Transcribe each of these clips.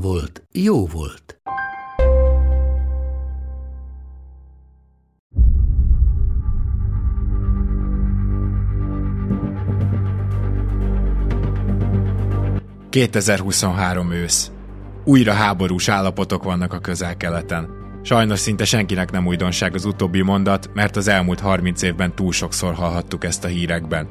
volt, jó volt. ...2023 ősz. Újra háborús állapotok vannak a közel-keleten. Sajnos szinte senkinek nem újdonság az utóbbi mondat, mert az elmúlt 30 évben túl sokszor hallhattuk ezt a hírekben.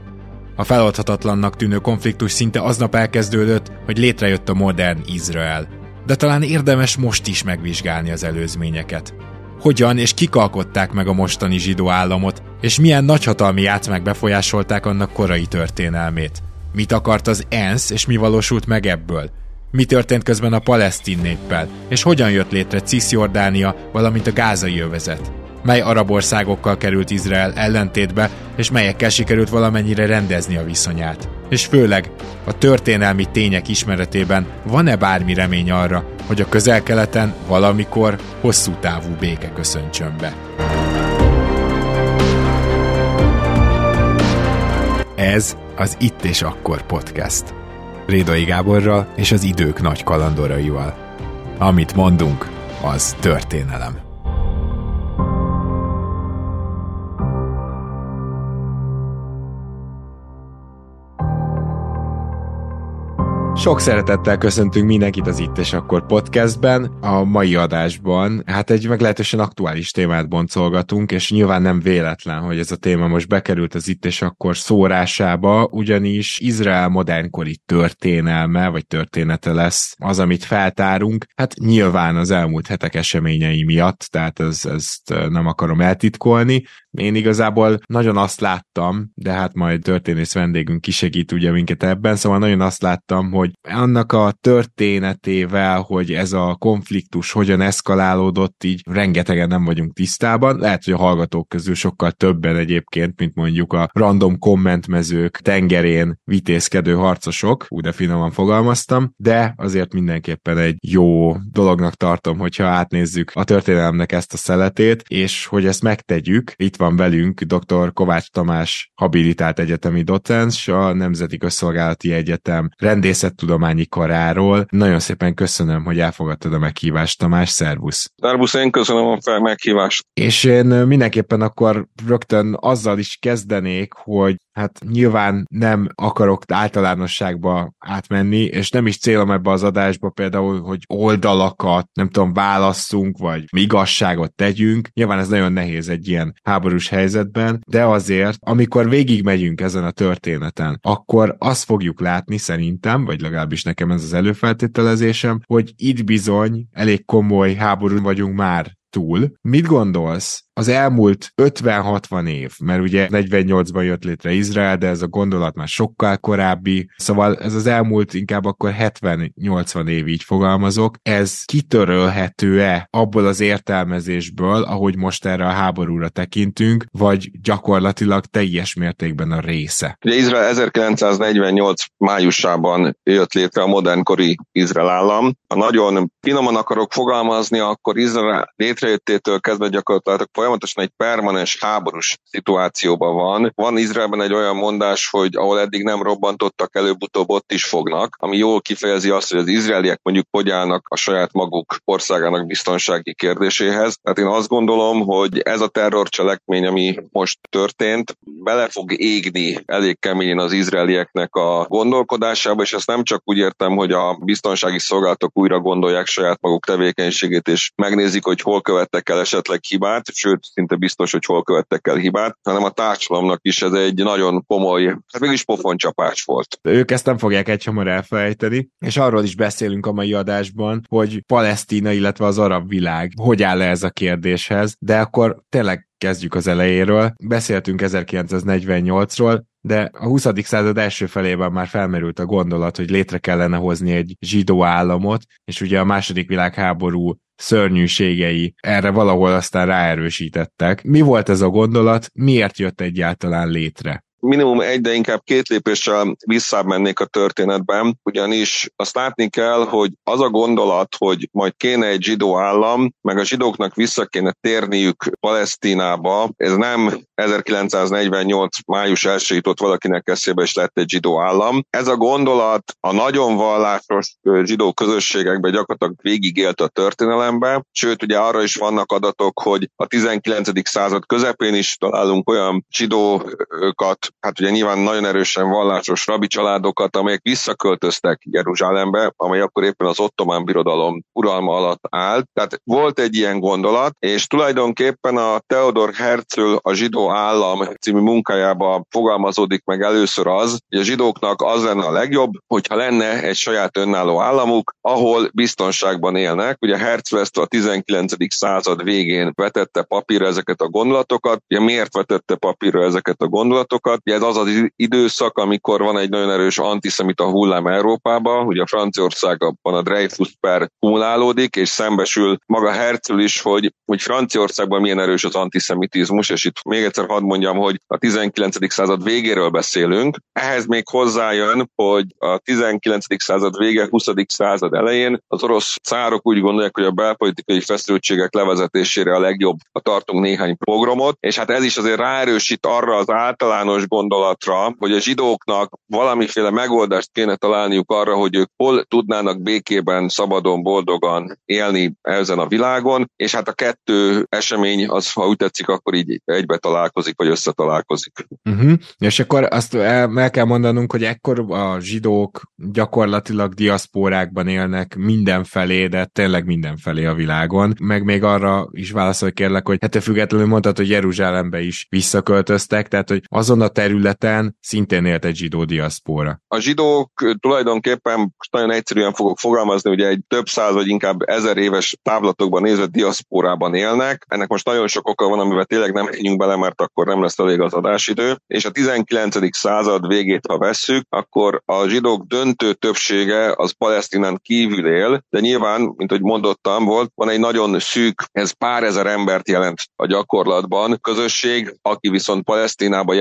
A feloldhatatlannak tűnő konfliktus szinte aznap elkezdődött, hogy létrejött a modern Izrael. De talán érdemes most is megvizsgálni az előzményeket. Hogyan és kik alkották meg a mostani zsidó államot, és milyen nagyhatalmi játszmák befolyásolták annak korai történelmét. Mit akart az ENSZ, és mi valósult meg ebből? Mi történt közben a palesztin néppel, és hogyan jött létre Cisjordánia, valamint a gázai övezet? Mely arab országokkal került Izrael ellentétbe, és melyekkel sikerült valamennyire rendezni a viszonyát. És főleg, a történelmi tények ismeretében van-e bármi remény arra, hogy a közel-keleten valamikor hosszú távú béke köszöntsön be. Ez az Itt és Akkor podcast. Rédai Gáborral és az idők nagy kalandoraival. Amit mondunk, az történelem. Sok szeretettel köszöntünk mindenkit az Itt és Akkor podcastben. A mai adásban hát egy meglehetősen aktuális témát boncolgatunk, és nyilván nem véletlen, hogy ez a téma most bekerült az Itt és Akkor szórásába, ugyanis Izrael modernkori történelme, vagy története lesz az, amit feltárunk. Hát nyilván az elmúlt hetek eseményei miatt, tehát ez, ezt nem akarom eltitkolni. Én igazából nagyon azt láttam, de hát majd történész vendégünk kisegít ugye minket ebben, szóval nagyon azt láttam, hogy annak a történetével, hogy ez a konfliktus hogyan eszkalálódott, így rengetegen nem vagyunk tisztában. Lehet, hogy a hallgatók közül sokkal többen egyébként, mint mondjuk a random kommentmezők tengerén vitézkedő harcosok, úgy de finoman fogalmaztam, de azért mindenképpen egy jó dolognak tartom, hogyha átnézzük a történelemnek ezt a szeletét, és hogy ezt megtegyük. Itt van velünk dr. Kovács Tamás habilitált egyetemi docens, a Nemzeti Közszolgálati Egyetem rendészet tudományi karáról. Nagyon szépen köszönöm, hogy elfogadtad a meghívást, Tamás, szervusz! Szervusz, én köszönöm a meghívást! És én mindenképpen akkor rögtön azzal is kezdenék, hogy hát nyilván nem akarok általánosságba átmenni, és nem is célom ebbe az adásba például, hogy oldalakat, nem tudom, válasszunk, vagy igazságot tegyünk. Nyilván ez nagyon nehéz egy ilyen háborús helyzetben, de azért, amikor végigmegyünk ezen a történeten, akkor azt fogjuk látni szerintem, vagy legalábbis nekem ez az előfeltételezésem, hogy itt bizony elég komoly háború vagyunk már túl. Mit gondolsz az elmúlt 50-60 év, mert ugye 48-ban jött létre Izrael, de ez a gondolat már sokkal korábbi, szóval ez az elmúlt inkább akkor 70-80 év így fogalmazok, ez kitörölhető-e abból az értelmezésből, ahogy most erre a háborúra tekintünk, vagy gyakorlatilag teljes mértékben a része? Ugye Izrael 1948 májusában jött létre a modernkori Izrael állam. Ha nagyon finoman akarok fogalmazni, akkor Izrael létrejöttétől kezdve gyakorlatilag folyamatosan egy permanens háborús szituációban van. Van Izraelben egy olyan mondás, hogy ahol eddig nem robbantottak, előbb-utóbb ott is fognak, ami jól kifejezi azt, hogy az izraeliek mondjuk hogy állnak a saját maguk országának biztonsági kérdéséhez. Tehát én azt gondolom, hogy ez a terrorcselekmény, ami most történt, bele fog égni elég keményen az izraelieknek a gondolkodásába, és ezt nem csak úgy értem, hogy a biztonsági szolgálatok újra gondolják saját maguk tevékenységét, és megnézik, hogy hol követtek el esetleg hibát, sőt szinte biztos, hogy hol követtek el hibát, hanem a társadalomnak is ez egy nagyon komoly, hát mégis pofoncsapás volt. Ők ezt nem fogják egyhamar elfelejteni, és arról is beszélünk a mai adásban, hogy Palesztina, illetve az arab világ hogy áll -e ez a kérdéshez, de akkor tényleg kezdjük az elejéről. Beszéltünk 1948-ról, de a 20. század első felében már felmerült a gondolat, hogy létre kellene hozni egy zsidó államot, és ugye a második világháború szörnyűségei erre valahol aztán ráerősítettek. Mi volt ez a gondolat, miért jött egyáltalán létre? Minimum egy, de inkább két lépéssel visszább mennék a történetben, ugyanis azt látni kell, hogy az a gondolat, hogy majd kéne egy zsidó állam, meg a zsidóknak vissza kéne térniük Palesztinába, ez nem 1948. május 1 jutott valakinek eszébe, és lett egy zsidó állam. Ez a gondolat a nagyon vallásos zsidó közösségekben gyakorlatilag végigélt a történelembe, sőt ugye arra is vannak adatok, hogy a 19. század közepén is találunk olyan zsidókat, hát ugye nyilván nagyon erősen vallásos rabi családokat, amelyek visszaköltöztek Jeruzsálembe, amely akkor éppen az ottomán birodalom uralma alatt állt. Tehát volt egy ilyen gondolat, és tulajdonképpen a Theodor Herzl a zsidó állam című munkájába fogalmazódik meg először az, hogy a zsidóknak az lenne a legjobb, hogyha lenne egy saját önálló államuk, ahol biztonságban élnek. Ugye Herzl ezt a 19. század végén vetette papírra ezeket a gondolatokat. Ugye miért vetette papírra ezeket a gondolatokat? Ugye ez az az időszak, amikor van egy nagyon erős antiszemita hullám Európában, ugye a Franciaországban a Dreyfus per kumulálódik, és szembesül maga Herzl is, hogy, hogy Franciaországban milyen erős az antiszemitizmus, és itt még egyszer hadd mondjam, hogy a 19. század végéről beszélünk. Ehhez még hozzájön, hogy a 19. század vége, 20. század elején az orosz cárok úgy gondolják, hogy a belpolitikai feszültségek levezetésére a legjobb a tartunk néhány programot, és hát ez is azért ráerősít arra az általános gondolatra, hogy a zsidóknak valamiféle megoldást kéne találniuk arra, hogy ők hol tudnának békében, szabadon, boldogan élni ezen a világon, és hát a kettő esemény az, ha úgy tetszik, akkor így egybe találkozik, vagy összetalálkozik. Uh-huh. És akkor azt el, el kell mondanunk, hogy ekkor a zsidók gyakorlatilag diaszpórákban élnek mindenfelé, de tényleg mindenfelé a világon. Meg még arra is válaszolj kérlek, hogy hát függetlenül mondtad, hogy Jeruzsálembe is visszaköltöztek, tehát hogy azon a területen szintén élt egy zsidó diaszpóra. A zsidók tulajdonképpen nagyon egyszerűen fogok fogalmazni, hogy egy több száz vagy inkább ezer éves távlatokban nézve diaszpórában élnek. Ennek most nagyon sok oka van, amivel tényleg nem menjünk bele, mert akkor nem lesz elég az adásidő. És a 19. század végét, ha vesszük, akkor a zsidók döntő többsége az Palesztinán kívül él, de nyilván, mint hogy mondottam, volt, van egy nagyon szűk, ez pár ezer embert jelent a gyakorlatban, közösség, aki viszont Palesztinába,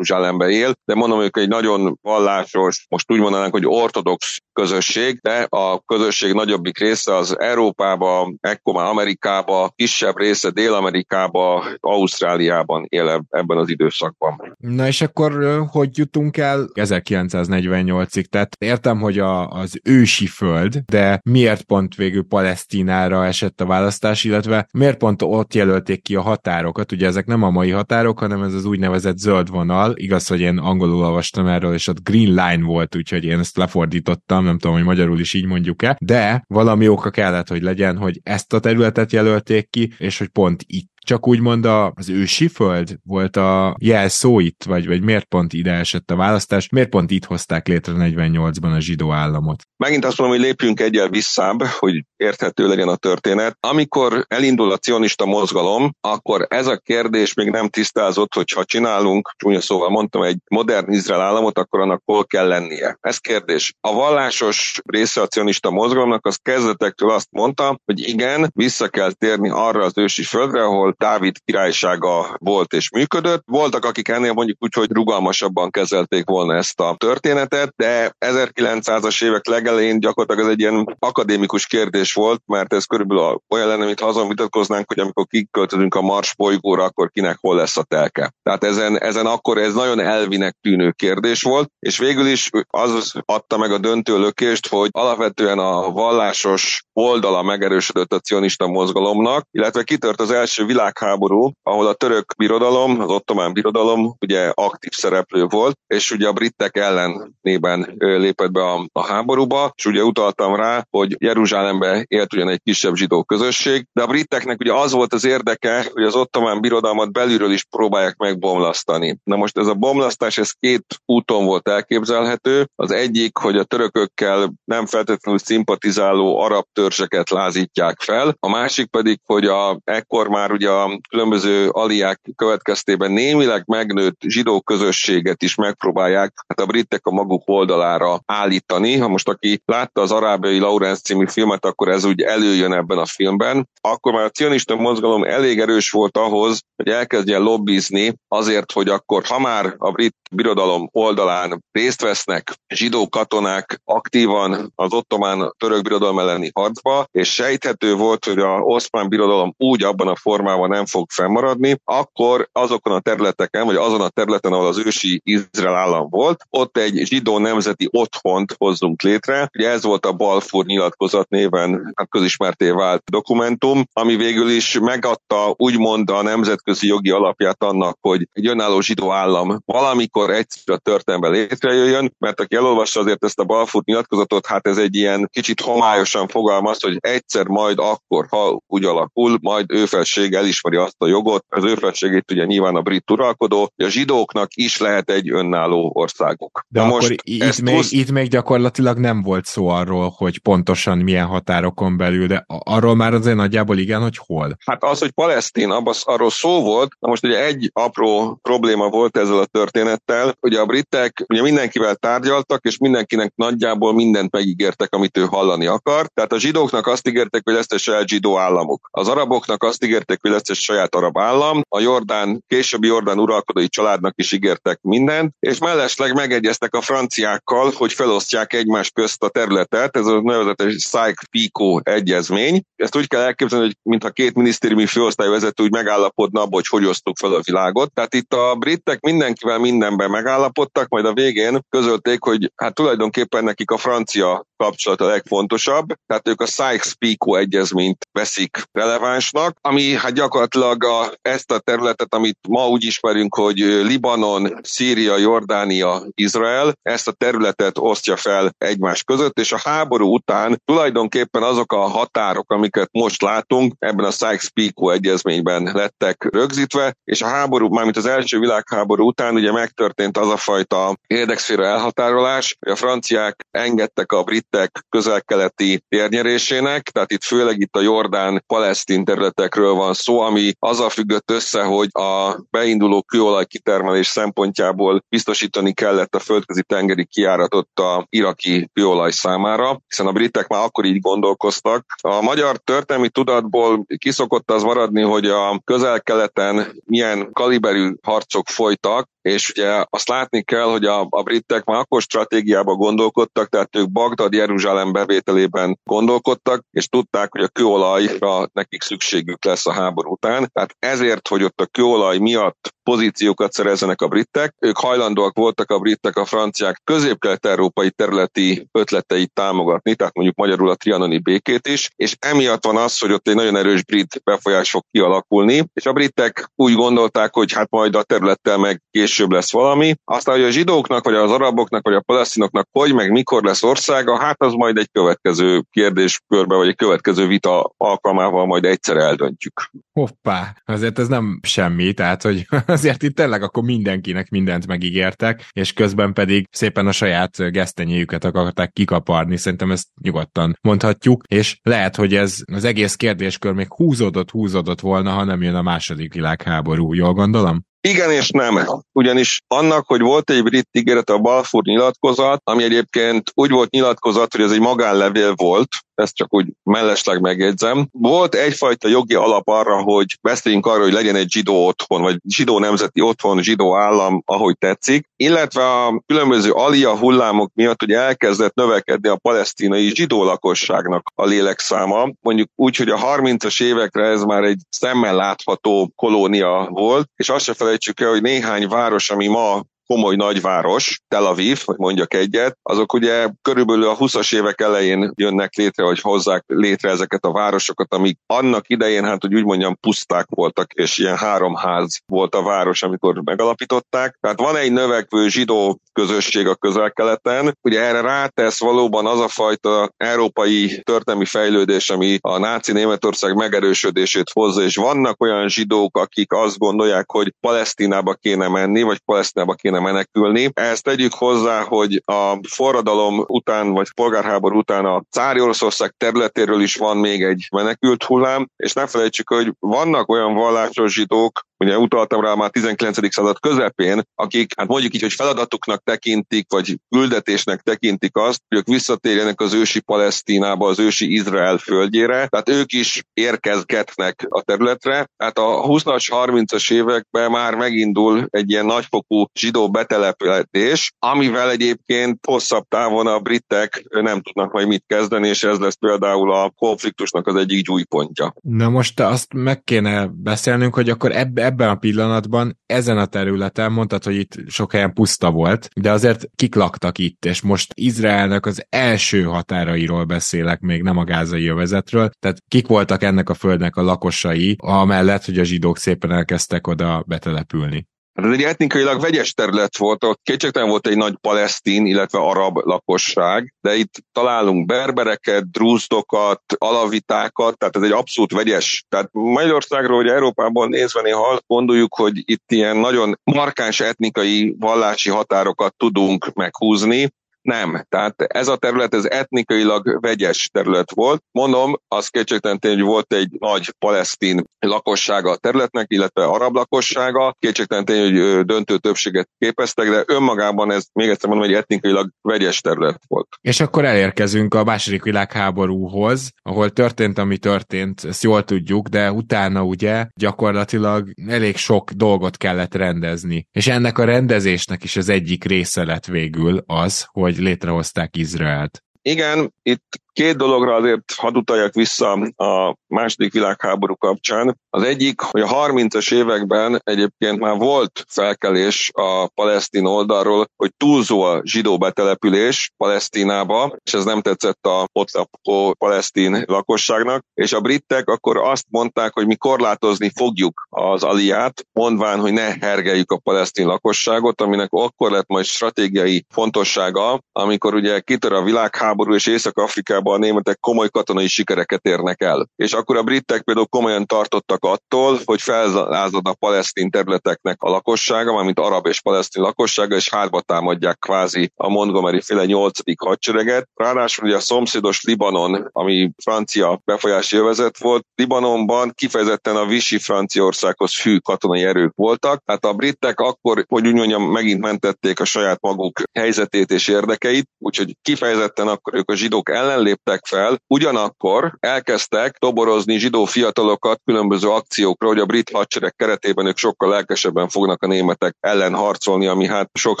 Jeruzsálembe él, de mondom, hogy egy nagyon vallásos, most úgy mondanánk, hogy ortodox közösség, de a közösség nagyobbik része az Európába, ekkor már Amerikába, kisebb része Dél-Amerikába, Ausztráliában él ebben az időszakban. Na és akkor hogy jutunk el 1948-ig? Tehát értem, hogy a, az ősi föld, de miért pont végül Palesztinára esett a választás, illetve miért pont ott jelölték ki a határokat? Ugye ezek nem a mai határok, hanem ez az úgynevezett zöld vonal. Igaz, hogy én angolul olvastam erről, és ott Green Line volt, úgyhogy én ezt lefordítottam, nem tudom, hogy magyarul is így mondjuk-e, de valami oka kellett, hogy legyen, hogy ezt a területet jelölték ki, és hogy pont itt csak úgymond az ősi föld volt a jelszó itt, vagy, vagy miért pont ide esett a választás, miért pont itt hozták létre 48-ban a zsidó államot? Megint azt mondom, hogy lépjünk egyel visszább, hogy érthető legyen a történet. Amikor elindul a cionista mozgalom, akkor ez a kérdés még nem tisztázott, hogy ha csinálunk, csúnya szóval mondtam, egy modern Izrael államot, akkor annak hol kell lennie. Ez kérdés. A vallásos része a cionista mozgalomnak az kezdetektől azt mondta, hogy igen, vissza kell térni arra az ősi földre, ahol Dávid királysága volt és működött. Voltak, akik ennél mondjuk úgy, hogy rugalmasabban kezelték volna ezt a történetet, de 1900-as évek legelején gyakorlatilag ez egy ilyen akadémikus kérdés volt, mert ez körülbelül olyan lenne, mint azon vitatkoznánk, hogy amikor kiköltözünk a Mars bolygóra, akkor kinek hol lesz a telke. Tehát ezen, ezen akkor ez nagyon elvinek tűnő kérdés volt, és végül is az adta meg a döntő lökést, hogy alapvetően a vallásos oldala megerősödött a cionista mozgalomnak, illetve kitört az első világ világháború, ahol a török birodalom, az ottomán birodalom ugye aktív szereplő volt, és ugye a britek ellenében lépett be a, a háborúba, és ugye utaltam rá, hogy Jeruzsálembe élt ugyan egy kisebb zsidó közösség, de a briteknek ugye az volt az érdeke, hogy az ottomán birodalmat belülről is próbálják megbomlasztani. Na most ez a bomlasztás, ez két úton volt elképzelhető. Az egyik, hogy a törökökkel nem feltétlenül szimpatizáló arab törzseket lázítják fel, a másik pedig, hogy a, ekkor már ugye a különböző aliák következtében némileg megnőtt zsidó közösséget is megpróbálják hát a britek a maguk oldalára állítani. Ha most aki látta az arábiai Laurence című filmet, akkor ez úgy előjön ebben a filmben. Akkor már a cionista mozgalom elég erős volt ahhoz, hogy elkezdjen lobbizni azért, hogy akkor, ha már a brit birodalom oldalán részt vesznek zsidó katonák aktívan az ottomán török birodalom elleni harcba, és sejthető volt, hogy a oszmán birodalom úgy abban a formában nem fog fennmaradni, akkor azokon a területeken, vagy azon a területen, ahol az ősi Izrael állam volt, ott egy zsidó nemzeti otthont hozzunk létre. Ugye ez volt a Balfour nyilatkozat néven hát közismerté vált dokumentum, ami végül is megadta úgymond a nemzetközi jogi alapját annak, hogy egy önálló zsidó állam valamikor egyszer a történelme létrejöjjön, mert aki elolvassa azért ezt a Balfour nyilatkozatot, hát ez egy ilyen kicsit homályosan fogalmaz, hogy egyszer majd akkor, ha úgy alakul, majd ő felség elismeri azt a jogot, az ő felségét ugye nyilván a brit uralkodó, hogy a zsidóknak is lehet egy önálló országuk. De Na akkor most itt, még, plusz- itt még gyakorlatilag nem volt szó arról, hogy pontosan milyen határokon belül, de arról már azért nagyjából igen, hogy hol. Hát az, hogy Palesztin, abban arról szó volt, na most ugye egy apró probléma volt ezzel a történettel, ugye a britek ugye mindenkivel tárgyaltak, és mindenkinek nagyjából mindent megígértek, amit ő hallani akar. Tehát a zsidóknak azt ígértek, hogy lesz egy saját zsidó államuk. Az araboknak azt ígértek, hogy lesz egy saját arab állam, a Jordán, későbbi Jordán uralkodói családnak is ígértek mindent, és mellesleg megegyeztek a franciákkal, hogy felosztják egymás közt a területet, ez a nevezetes Sykes-Picot egyezmény. Ezt úgy kell elképzelni, hogy mintha két minisztériumi főosztályvezető úgy megállapodna hogy hogy osztuk fel a világot. Tehát itt a britek mindenkivel mindenben megállapodtak, majd a végén közölték, hogy hát tulajdonképpen nekik a francia kapcsolat a legfontosabb, tehát ők a Sykes-Picot egyezményt veszik relevánsnak, ami hát gyakorlatilag a, ezt a területet, amit ma úgy ismerünk, hogy Libanon, Szíria, Jordánia, Izrael, ezt a területet osztja fel egymás között, és a háború után tulajdonképpen azok a határok, amiket most látunk, ebben a Sykes-Picot egyezményben lettek rögzítve, és a háború, mármint az első világháború után ugye megtörtént az a fajta érdekszféra elhatárolás, hogy a franciák engedtek a britek közel-keleti térnyerésének, tehát itt főleg itt a Jordán-Palesztin területekről van szó, ami azzal függött össze, hogy a beinduló kőolaj kitermelés szempontjából biztosítani kellett a földközi tengeri kiáratot a iraki kőolaj számára, hiszen a britek már akkor így gondolkoztak. A magyar történelmi tudatból kiszokott az maradni, hogy a közel-keleten milyen kaliberű harcok folytak, és ugye azt látni kell, hogy a, a britek már akkor stratégiába gondolkodtak, tehát ők Bagdad, Jeruzsálem bevételében gondolkodtak, és tudták, hogy a kőolajra nekik szükségük lesz a háború után. Tehát ezért, hogy ott a kőolaj miatt pozíciókat szerezzenek a britek, ők hajlandóak voltak a britek, a franciák közép-kelet-európai területi ötleteit támogatni, tehát mondjuk magyarul a trianoni békét is, és emiatt van az, hogy ott egy nagyon erős brit befolyás fog kialakulni, és a britek úgy gondolták, hogy hát majd a területtel meg később lesz valami. Aztán, hogy a zsidóknak, vagy az araboknak, vagy a palesztinoknak hogy, meg mikor lesz országa, hát az majd egy következő kérdéskörbe, vagy egy következő vita alkalmával majd egyszer eldöntjük. Hoppá, azért ez nem semmi, tehát hogy azért itt tényleg akkor mindenkinek mindent megígértek, és közben pedig szépen a saját gesztenyéjüket akarták kikaparni, szerintem ezt nyugodtan mondhatjuk, és lehet, hogy ez az egész kérdéskör még húzódott, húzódott volna, ha nem jön a második világháború, jól gondolom? Igen és nem. Ugyanis annak, hogy volt egy brit ígéret, a Balfour nyilatkozat, ami egyébként úgy volt nyilatkozat, hogy ez egy magánlevél volt, ezt csak úgy mellesleg megjegyzem. Volt egyfajta jogi alap arra, hogy beszéljünk arról, hogy legyen egy zsidó otthon, vagy zsidó nemzeti otthon, zsidó állam, ahogy tetszik, illetve a különböző alia hullámok miatt ugye elkezdett növekedni a palesztinai zsidó lakosságnak a lélekszáma. Mondjuk úgy, hogy a 30-as évekre ez már egy szemmel látható kolónia volt, és azt se felejtsük el, hogy néhány város, ami ma komoly nagyváros, Tel Aviv, hogy mondjak egyet, azok ugye körülbelül a 20-as évek elején jönnek létre, hogy hozzák létre ezeket a városokat, amik annak idején, hát hogy úgy mondjam, puszták voltak, és ilyen három ház volt a város, amikor megalapították. Tehát van egy növekvő zsidó közösség a közel-keleten. Ugye erre rátesz valóban az a fajta európai történelmi fejlődés, ami a náci Németország megerősödését hozza, és vannak olyan zsidók, akik azt gondolják, hogy Palesztinába kéne menni, vagy Palesztinába kéne kellene menekülni. Ezt tegyük hozzá, hogy a forradalom után, vagy polgárháború után a cári Oroszország területéről is van még egy menekült hullám, és ne felejtsük, hogy vannak olyan vallásos zsidók, ugye utaltam rá már 19. század közepén, akik hát mondjuk így, hogy feladatuknak tekintik, vagy küldetésnek tekintik azt, hogy ők visszatérjenek az ősi Palesztinába, az ősi Izrael földjére, tehát ők is érkezgetnek a területre. Tehát a 20-as, 30-as években már megindul egy ilyen nagyfokú zsidó betelepítés, amivel egyébként hosszabb távon a britek nem tudnak majd mit kezdeni, és ez lesz például a konfliktusnak az egyik gyújpontja. Na most azt meg kéne beszélnünk, hogy akkor ebbe, ebben a pillanatban, ezen a területen, mondtad, hogy itt sok helyen puszta volt, de azért kik laktak itt, és most Izraelnek az első határairól beszélek, még nem a gázai övezetről, tehát kik voltak ennek a földnek a lakosai, amellett, hogy a zsidók szépen elkezdtek oda betelepülni. Hát ez egy etnikailag vegyes terület volt, ott kétségtelen volt egy nagy palesztin, illetve arab lakosság, de itt találunk berbereket, drúzdokat, alavitákat, tehát ez egy abszolút vegyes. Tehát Magyarországról, vagy Európában nézve néha gondoljuk, hogy itt ilyen nagyon markáns etnikai vallási határokat tudunk meghúzni, nem. Tehát ez a terület, ez etnikailag vegyes terület volt. Mondom, az kétségtelen hogy volt egy nagy palesztin lakossága a területnek, illetve arab lakossága. Kétségtelen hogy döntő többséget képeztek, de önmagában ez még egyszer mondom, egy etnikailag vegyes terület volt. És akkor elérkezünk a második világháborúhoz, ahol történt, ami történt, ezt jól tudjuk, de utána ugye gyakorlatilag elég sok dolgot kellett rendezni. És ennek a rendezésnek is az egyik része lett végül az, hogy hogy létrehozták Izraelt. Igen, itt Két dologra azért hadd utaljak vissza a második világháború kapcsán. Az egyik, hogy a 30-as években egyébként már volt felkelés a palesztin oldalról, hogy túlzó a zsidó betelepülés Palesztinába, és ez nem tetszett a ott lakó palesztin lakosságnak, és a britek akkor azt mondták, hogy mi korlátozni fogjuk az aliát, mondván, hogy ne hergeljük a palesztin lakosságot, aminek akkor lett majd stratégiai fontossága, amikor ugye kitör a világháború, és Észak-Afrikában a németek komoly katonai sikereket érnek el. És akkor a britek például komolyan tartottak attól, hogy felzázad a palesztin területeknek a lakossága, mármint arab és palesztin lakossága, és hátba támadják kvázi a Montgomery féle 8. hadsereget. Ráadásul ugye a szomszédos Libanon, ami francia befolyási övezet volt, Libanonban kifejezetten a Vichy Franciaországhoz fű katonai erők voltak, tehát a britek akkor, hogy úgy mondjam, megint mentették a saját maguk helyzetét és érdekeit, úgyhogy kifejezetten akkor ők a zsidók ellen léptek fel, ugyanakkor elkezdtek toborozni zsidó fiatalokat különböző akciókra, hogy a brit hadsereg keretében ők sokkal lelkesebben fognak a németek ellen harcolni, ami hát sok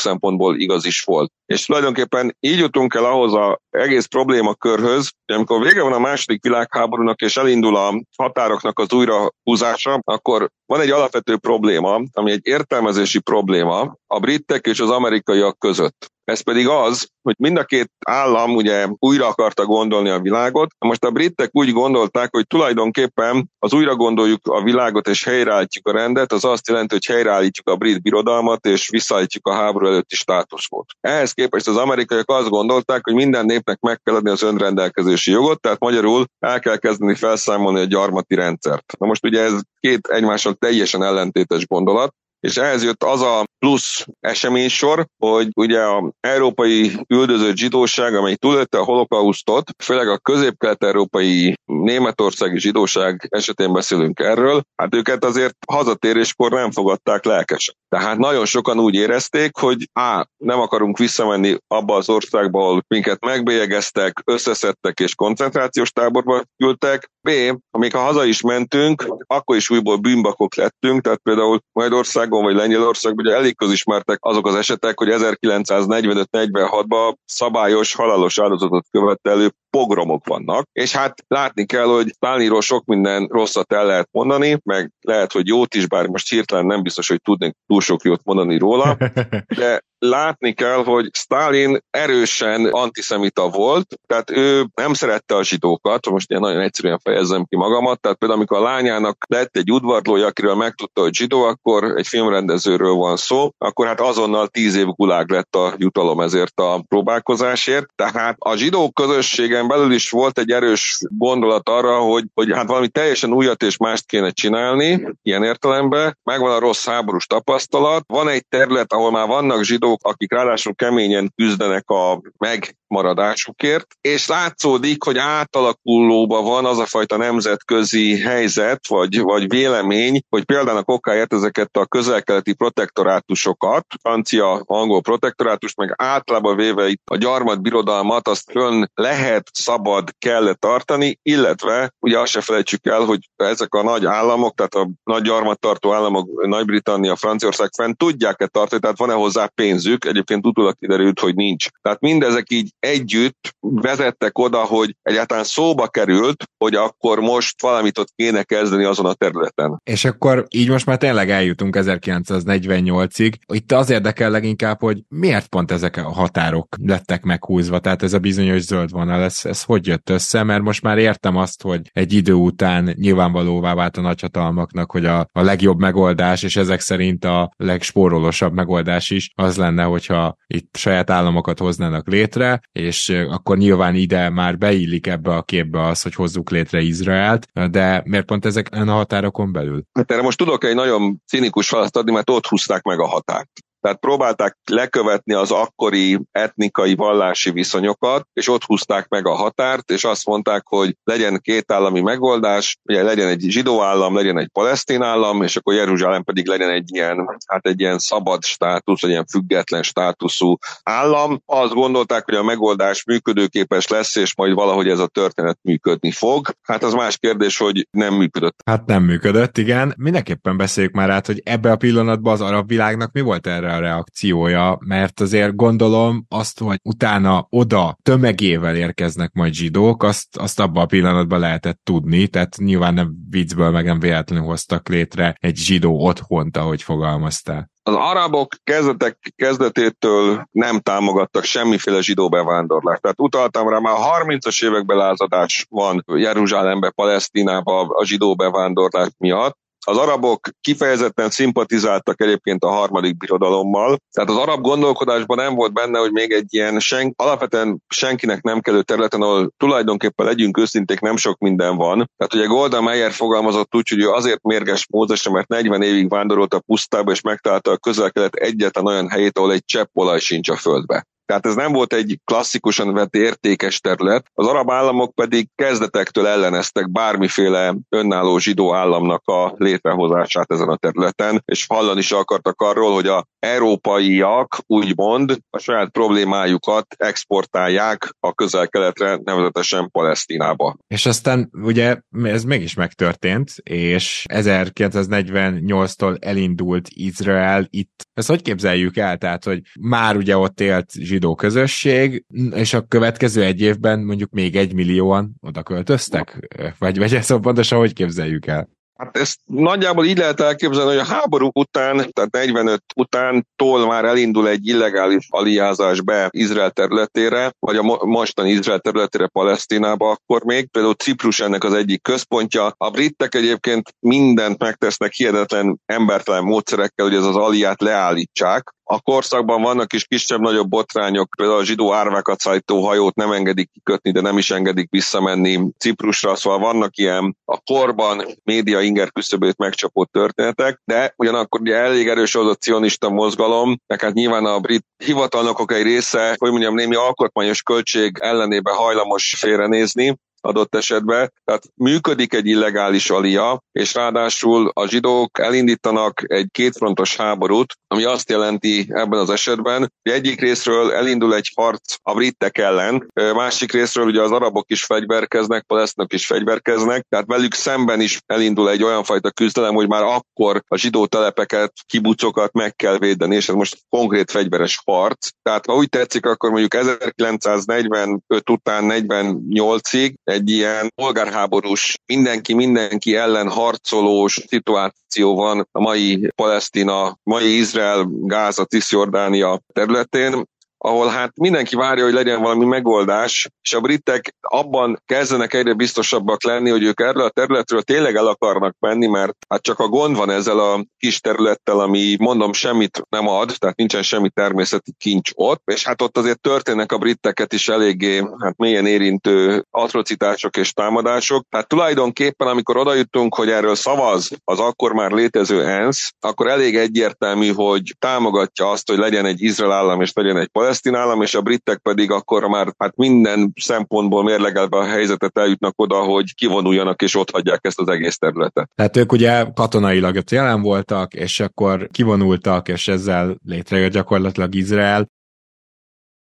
szempontból igaz is volt. És tulajdonképpen így jutunk el ahhoz az egész problémakörhöz, hogy amikor vége van a második világháborúnak, és elindul a határoknak az újrahúzása, akkor van egy alapvető probléma, ami egy értelmezési probléma a britek és az amerikaiak között. Ez pedig az, hogy mind a két állam ugye újra akarta gondolni a világot. Most a britek úgy gondolták, hogy tulajdonképpen az újra gondoljuk a világot és helyreállítjuk a rendet, az azt jelenti, hogy helyreállítjuk a brit birodalmat és visszaállítjuk a háború előtti státuszkót. Ehhez képest az amerikaiak azt gondolták, hogy minden népnek meg kell adni az önrendelkezési jogot, tehát magyarul el kell kezdeni felszámolni a gyarmati rendszert. Na most ugye ez két egymással teljesen ellentétes gondolat, és ehhez jött az a plusz eseménysor, hogy ugye a európai üldözött zsidóság, amely túlélte a holokausztot, főleg a közép-kelet-európai németországi zsidóság esetén beszélünk erről, hát őket azért hazatéréskor nem fogadták lelkesen. Tehát nagyon sokan úgy érezték, hogy A. nem akarunk visszamenni abba az országba, ahol minket megbélyegeztek, összeszedtek és koncentrációs táborba küldtek. B. Amíg ha haza is mentünk, akkor is újból bűnbakok lettünk, tehát például Magyarországon vagy Lengyelországban ugye elég közismertek azok az esetek, hogy 1945-46-ban szabályos halálos áldozatot követelő pogromok vannak, és hát látni kell, hogy Stálinról sok minden rosszat el lehet mondani, meg lehet, hogy jót is, bár most hirtelen nem biztos, hogy tudnék túl sok jót mondani róla, de látni kell, hogy Stalin erősen antiszemita volt, tehát ő nem szerette a zsidókat, most ilyen nagyon egyszerűen fejezem ki magamat, tehát például amikor a lányának lett egy udvarlója, akiről megtudta, hogy zsidó, akkor egy filmrendezőről van szó, akkor hát azonnal tíz év gulág lett a jutalom ezért a próbálkozásért. Tehát a zsidó közösségen belül is volt egy erős gondolat arra, hogy, hogy hát valami teljesen újat és mást kéne csinálni, ilyen értelemben. Megvan a rossz háborús tapasztalat. Van egy terület, ahol már vannak zsidók, akik ráadásul keményen küzdenek a megmaradásukért, és látszódik, hogy átalakulóban van az a fajta nemzetközi helyzet, vagy, vagy vélemény, hogy például okáért ezeket a közelkeleti protektorátusokat, francia, angol protektorátust, meg általában véve itt a gyarmat birodalmat, azt fönn lehet, szabad, kell tartani, illetve ugye azt se felejtsük el, hogy ezek a nagy államok, tehát a nagy gyarmattartó államok, Nagy-Britannia, Franciaország fenn tudják-e tartani, tehát van-e hozzá pénzük, egyébként utólag kiderült, hogy nincs. Tehát mindezek így együtt vezettek oda, hogy egyáltalán szóba került, hogy akkor most valamit ott kéne kezdeni azon a területen. És akkor így most már tényleg eljutunk 1948-ig. Itt az érdekel leginkább, hogy miért pont ezek a határok lettek meghúzva, tehát ez a bizonyos zöld vonal, ez, ez hogy jött össze, mert most már értem azt, hogy egy idő után nyilvánvalóvá vált a nagyhatalmaknak, hogy a, a legjobb megoldás, és ezek szerint a legspórolósabb megoldás is az lenne, hogyha itt saját államokat hoznának létre, és akkor nyilván ide már beillik ebbe a képbe az, hogy hozzuk létre Izraelt, de miért pont ezek a határokon belül? Hát erre most tudok egy nagyon cinikus választ adni, mert ott húzták meg a határt. Tehát próbálták lekövetni az akkori etnikai, vallási viszonyokat, és ott húzták meg a határt, és azt mondták, hogy legyen két állami megoldás, ugye legyen egy zsidó állam, legyen egy palesztin állam, és akkor Jeruzsálem pedig legyen egy ilyen, hát egy ilyen szabad státusz, egy ilyen független státuszú állam. Azt gondolták, hogy a megoldás működőképes lesz, és majd valahogy ez a történet működni fog. Hát az más kérdés, hogy nem működött. Hát nem működött, igen. Mindenképpen beszéljük már át, hogy ebbe a pillanatban az arab világnak mi volt erre a reakciója, mert azért gondolom azt, hogy utána oda tömegével érkeznek majd zsidók, azt, azt abban a pillanatban lehetett tudni, tehát nyilván nem viccből meg nem véletlenül hoztak létre egy zsidó otthont, ahogy fogalmaztál. Az arabok kezdetek kezdetétől nem támogattak semmiféle zsidó bevándorlást. Tehát utaltam rá, már a 30-as években lázadás van Jeruzsálembe, Palesztinába a zsidó bevándorlás miatt, az arabok kifejezetten szimpatizáltak egyébként a harmadik birodalommal, tehát az arab gondolkodásban nem volt benne, hogy még egy ilyen sen, alapvetően senkinek nem kellő területen, ahol tulajdonképpen legyünk őszinték, nem sok minden van. Tehát ugye Golda Meyer fogalmazott úgy, hogy ő azért mérges Mózesre, mert 40 évig vándorolt a pusztába, és megtalálta a közel-kelet egyetlen olyan helyét, ahol egy csepp olaj sincs a földbe. Tehát ez nem volt egy klasszikusan vett értékes terület. Az arab államok pedig kezdetektől elleneztek bármiféle önálló zsidó államnak a létrehozását ezen a területen, és hallani is akartak arról, hogy a európaiak úgymond a saját problémájukat exportálják a közel-keletre, nevezetesen Palesztinába. És aztán ugye ez mégis megtörtént, és 1948-tól elindult Izrael itt. Ezt hogy képzeljük el? Tehát, hogy már ugye ott élt zsidó zsidó közösség, és a következő egy évben mondjuk még egy millióan oda költöztek? Vagy, vagy ezt pontosan hogy képzeljük el? Hát ezt nagyjából így lehet elképzelni, hogy a háború után, tehát 45 után tól már elindul egy illegális aliázás be Izrael területére, vagy a mostani Izrael területére Palesztinába akkor még. Például Ciprus ennek az egyik központja. A britek egyébként mindent megtesznek hihetetlen embertelen módszerekkel, hogy ez az aliát leállítsák. A korszakban vannak is kisebb-nagyobb botrányok, például a zsidó árvákat szállító hajót nem engedik kikötni, de nem is engedik visszamenni Ciprusra, szóval vannak ilyen a korban média inger küszöbét megcsapott történetek, de ugyanakkor ugye elég erős az a cionista mozgalom, meg hát nyilván a brit hivatalnokok egy része, hogy mondjam, némi alkotmányos költség ellenébe hajlamos félrenézni, adott esetben. Tehát működik egy illegális alia, és ráadásul a zsidók elindítanak egy kétfrontos háborút, ami azt jelenti ebben az esetben, hogy egyik részről elindul egy harc a britek ellen, másik részről ugye az arabok is fegyverkeznek, palesztinok is fegyverkeznek, tehát velük szemben is elindul egy olyan fajta küzdelem, hogy már akkor a zsidó telepeket, kibucokat meg kell védeni, és ez most konkrét fegyveres harc. Tehát ha úgy tetszik, akkor mondjuk 1945 után 48-ig egy ilyen polgárháborús, mindenki mindenki ellen harcolós szituáció van a mai Palesztina, mai Izrael, Gáza, Cisjordánia területén, ahol hát mindenki várja, hogy legyen valami megoldás, és a britek abban kezdenek egyre biztosabbak lenni, hogy ők erről a területről tényleg el akarnak menni, mert hát csak a gond van ezzel a kis területtel, ami mondom semmit nem ad, tehát nincsen semmi természeti kincs ott, és hát ott azért történnek a britteket is eléggé hát mélyen érintő atrocitások és támadások. Tehát tulajdonképpen, amikor oda jutunk, hogy erről szavaz az akkor már létező ENSZ, akkor elég egyértelmű, hogy támogatja azt, hogy legyen egy Izrael állam és legyen egy palesztin állam, és a britek pedig akkor már hát minden szempontból mérlegelve a helyzetet eljutnak oda, hogy kivonuljanak és ott hagyják ezt az egész területet. Tehát ők ugye katonailag ott jelen voltak, és akkor kivonultak, és ezzel létrejött gyakorlatilag Izrael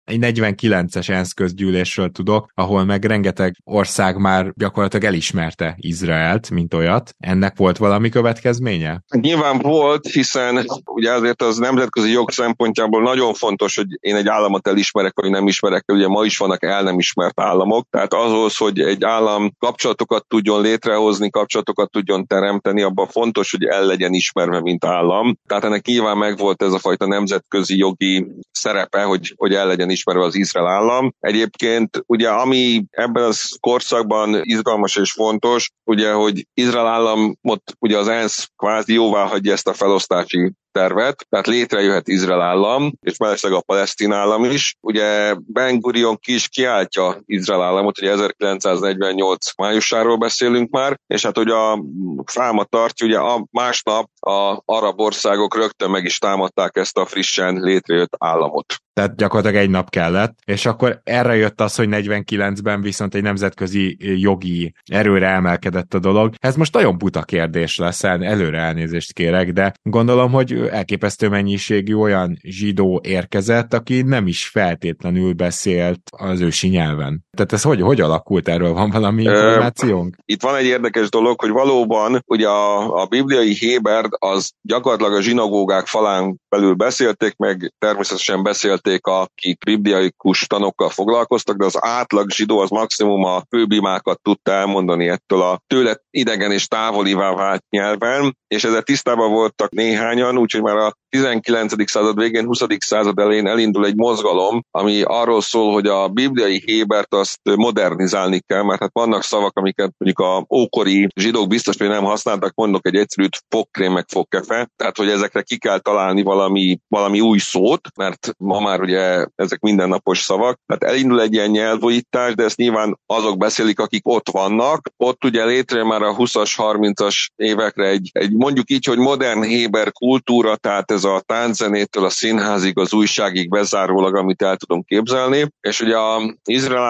egy 49-es ENSZ közgyűlésről tudok, ahol meg rengeteg ország már gyakorlatilag elismerte Izraelt, mint olyat. Ennek volt valami következménye? Nyilván volt, hiszen ugye azért az nemzetközi jog szempontjából nagyon fontos, hogy én egy államot elismerek, vagy nem ismerek. Ugye ma is vannak el nem ismert államok, tehát ahhoz, hogy egy állam kapcsolatokat tudjon létrehozni, kapcsolatokat tudjon teremteni, abban fontos, hogy el legyen ismerve, mint állam. Tehát ennek nyilván megvolt ez a fajta nemzetközi jogi szerepe, hogy, hogy el legyen ismerve az Izrael állam. Egyébként ugye ami ebben az korszakban izgalmas és fontos, ugye, hogy Izrael államot ugye az ENSZ kvázi jóvá hagyja ezt a felosztási tervet, tehát létrejöhet Izrael állam, és mellesleg a palesztin állam is. Ugye Ben Gurion ki is kiáltja Izrael államot, ugye 1948 májusáról beszélünk már, és hát ugye a fáma tartja, ugye a másnap a arab országok rögtön meg is támadták ezt a frissen létrejött államot. Tehát gyakorlatilag egy nap kellett, és akkor erre jött az, hogy 49-ben viszont egy nemzetközi jogi erőre emelkedett a dolog. Ez most nagyon buta kérdés lesz, előre elnézést kérek, de gondolom, hogy elképesztő mennyiségű olyan zsidó érkezett, aki nem is feltétlenül beszélt az ősi nyelven. Tehát ez hogy, hogy alakult erről? Van valami információnk? Itt van egy érdekes dolog, hogy valóban ugye a, a bibliai Héberd az gyakorlatilag a zsinagógák falán belül beszélték, meg természetesen beszélték, akik bibliaikus tanokkal foglalkoztak, de az átlag zsidó az maximum a főbimákat tudta elmondani ettől a tőle idegen és távolivá vált nyelven, és ezzel tisztában voltak néhányan, úgyhogy már a 19. század végén, 20. század elején elindul egy mozgalom, ami arról szól, hogy a bibliai Hébert azt modernizálni kell, mert hát vannak szavak, amiket mondjuk a ókori zsidók biztos, hogy nem használtak, mondok egy egyszerűt fogkrém meg fogkefe, tehát hogy ezekre ki kell találni valami, valami új szót, mert ma már ugye ezek mindennapos szavak, tehát elindul egy ilyen nyelvújítás, de ezt nyilván azok beszélik, akik ott vannak. Ott ugye létre már a 20-as, 30-as évekre egy, egy mondjuk így, hogy modern Héber kultúra, tehát ez a tánczenétől a színházig, az újságig bezárólag, amit el tudunk képzelni. És ugye a Izrael